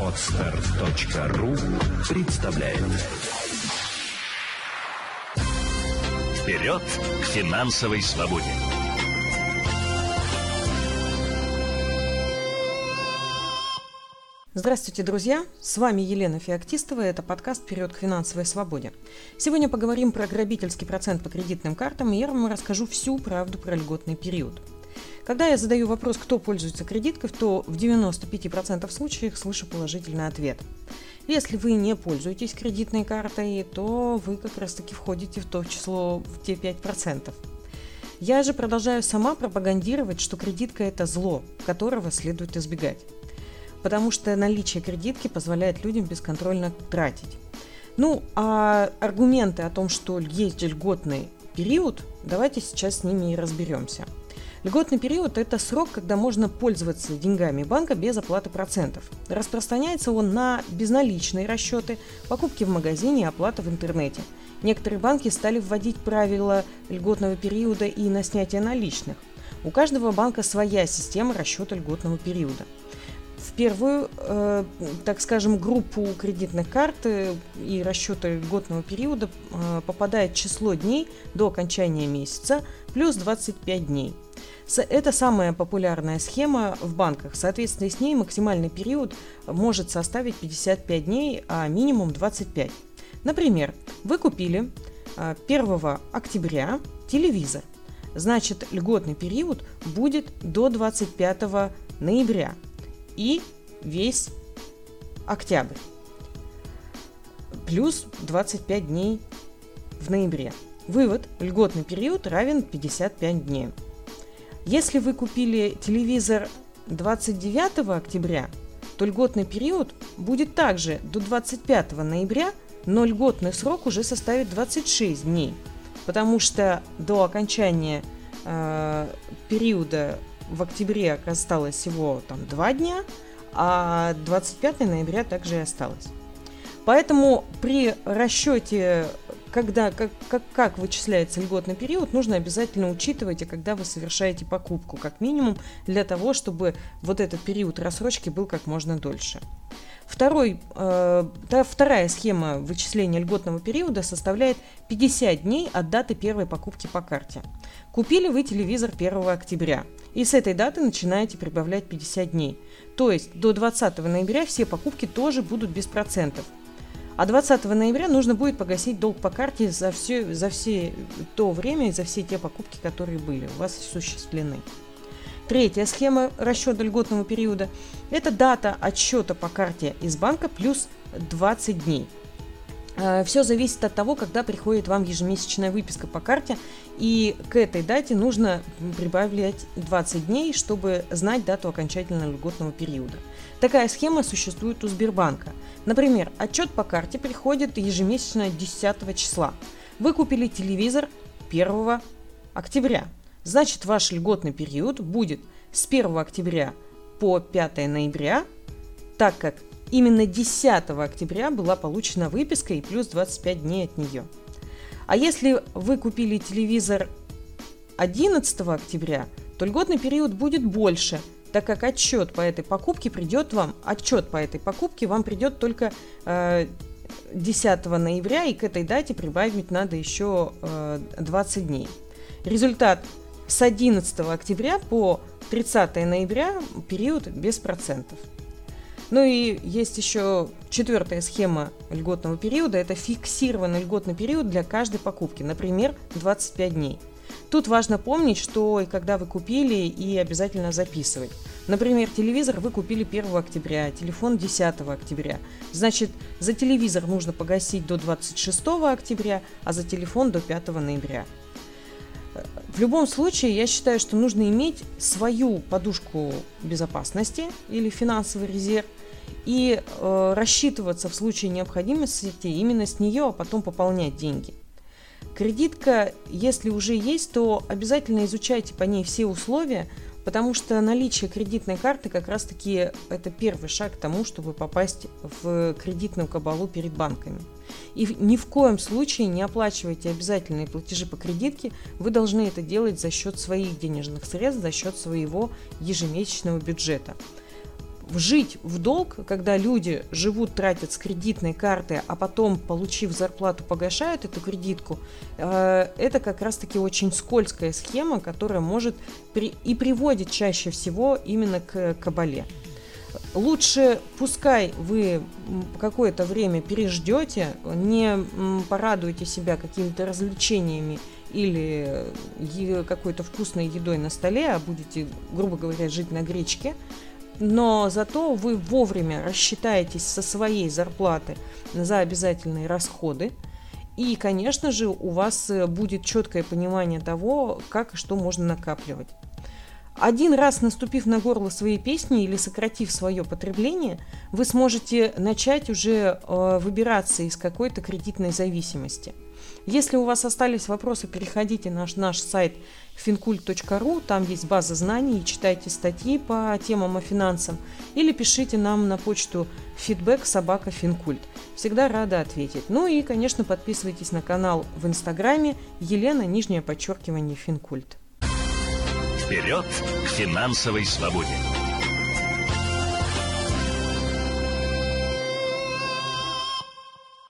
Отстар.ру представляет Вперед к финансовой свободе! Здравствуйте, друзья! С вами Елена Феоктистова, это подкаст «Вперед к финансовой свободе». Сегодня поговорим про грабительский процент по кредитным картам, и я вам расскажу всю правду про льготный период. Когда я задаю вопрос, кто пользуется кредиткой, то в 95% случаев слышу положительный ответ. Если вы не пользуетесь кредитной картой, то вы как раз таки входите в то число, в те 5%. Я же продолжаю сама пропагандировать, что кредитка – это зло, которого следует избегать потому что наличие кредитки позволяет людям бесконтрольно тратить. Ну, а аргументы о том, что есть льготный период, давайте сейчас с ними и разберемся. Льготный период – это срок, когда можно пользоваться деньгами банка без оплаты процентов. Распространяется он на безналичные расчеты, покупки в магазине и оплата в интернете. Некоторые банки стали вводить правила льготного периода и на снятие наличных. У каждого банка своя система расчета льготного периода – в первую, э, так скажем, группу кредитных карт э, и расчета льготного периода э, попадает число дней до окончания месяца плюс 25 дней. Это самая популярная схема в банках. Соответственно, с ней максимальный период может составить 55 дней, а минимум 25. Например, вы купили 1 октября телевизор. Значит, льготный период будет до 25 ноября – и весь октябрь. Плюс 25 дней в ноябре. Вывод. Льготный период равен 55 дней. Если вы купили телевизор 29 октября, то льготный период будет также до 25 ноября, но льготный срок уже составит 26 дней, потому что до окончания э, периода в октябре осталось всего там два дня, а 25 ноября также и осталось. Поэтому при расчете, когда, как, как, как вычисляется льготный период, нужно обязательно учитывать, когда вы совершаете покупку, как минимум, для того, чтобы вот этот период рассрочки был как можно дольше. Второй, э, вторая схема вычисления льготного периода составляет 50 дней от даты первой покупки по карте. Купили вы телевизор 1 октября, и с этой даты начинаете прибавлять 50 дней. То есть до 20 ноября все покупки тоже будут без процентов. А 20 ноября нужно будет погасить долг по карте за все, за все то время и за все те покупки, которые были у вас осуществлены. Третья схема расчета льготного периода – это дата отсчета по карте из банка плюс 20 дней – Все зависит от того, когда приходит вам ежемесячная выписка по карте, и к этой дате нужно прибавлять 20 дней, чтобы знать дату окончательного льготного периода. Такая схема существует у Сбербанка. Например, отчет по карте приходит ежемесячно 10 числа. Вы купили телевизор 1 октября. Значит, ваш льготный период будет с 1 октября по 5 ноября, так как Именно 10 октября была получена выписка и плюс 25 дней от нее. А если вы купили телевизор 11 октября, то льготный период будет больше, так как отчет по этой покупке придет вам, отчет по этой покупке вам придет только э, 10 ноября, и к этой дате прибавить надо еще э, 20 дней. Результат с 11 октября по 30 ноября период без процентов. Ну и есть еще четвертая схема льготного периода. Это фиксированный льготный период для каждой покупки, например, 25 дней. Тут важно помнить, что и когда вы купили, и обязательно записывать. Например, телевизор вы купили 1 октября, телефон 10 октября. Значит, за телевизор нужно погасить до 26 октября, а за телефон до 5 ноября. В любом случае, я считаю, что нужно иметь свою подушку безопасности или финансовый резерв – и э, рассчитываться в случае необходимости именно с нее, а потом пополнять деньги. Кредитка, если уже есть, то обязательно изучайте по ней все условия, потому что наличие кредитной карты как раз-таки это первый шаг к тому, чтобы попасть в кредитную кабалу перед банками. И ни в коем случае не оплачивайте обязательные платежи по кредитке, вы должны это делать за счет своих денежных средств, за счет своего ежемесячного бюджета. Жить в долг, когда люди живут, тратят с кредитной карты, а потом, получив зарплату, погашают эту кредитку, э, это как раз-таки очень скользкая схема, которая может при, и приводит чаще всего именно к кабале. Лучше пускай вы какое-то время переждете, не порадуйте себя какими-то развлечениями или какой-то вкусной едой на столе, а будете, грубо говоря, жить на гречке, но зато вы вовремя рассчитаетесь со своей зарплаты за обязательные расходы, и, конечно же, у вас э, будет четкое понимание того, как и что можно накапливать. Один раз наступив на горло своей песни или сократив свое потребление, вы сможете начать уже э, выбираться из какой-то кредитной зависимости. Если у вас остались вопросы, переходите на наш, наш сайт fincult.ru, там есть база знаний, читайте статьи по темам о финансам, или пишите нам на почту feedback собака финкульт. Всегда рада ответить. Ну и, конечно, подписывайтесь на канал в Инстаграме Елена, нижнее подчеркивание, финкульт. Вперед к финансовой свободе!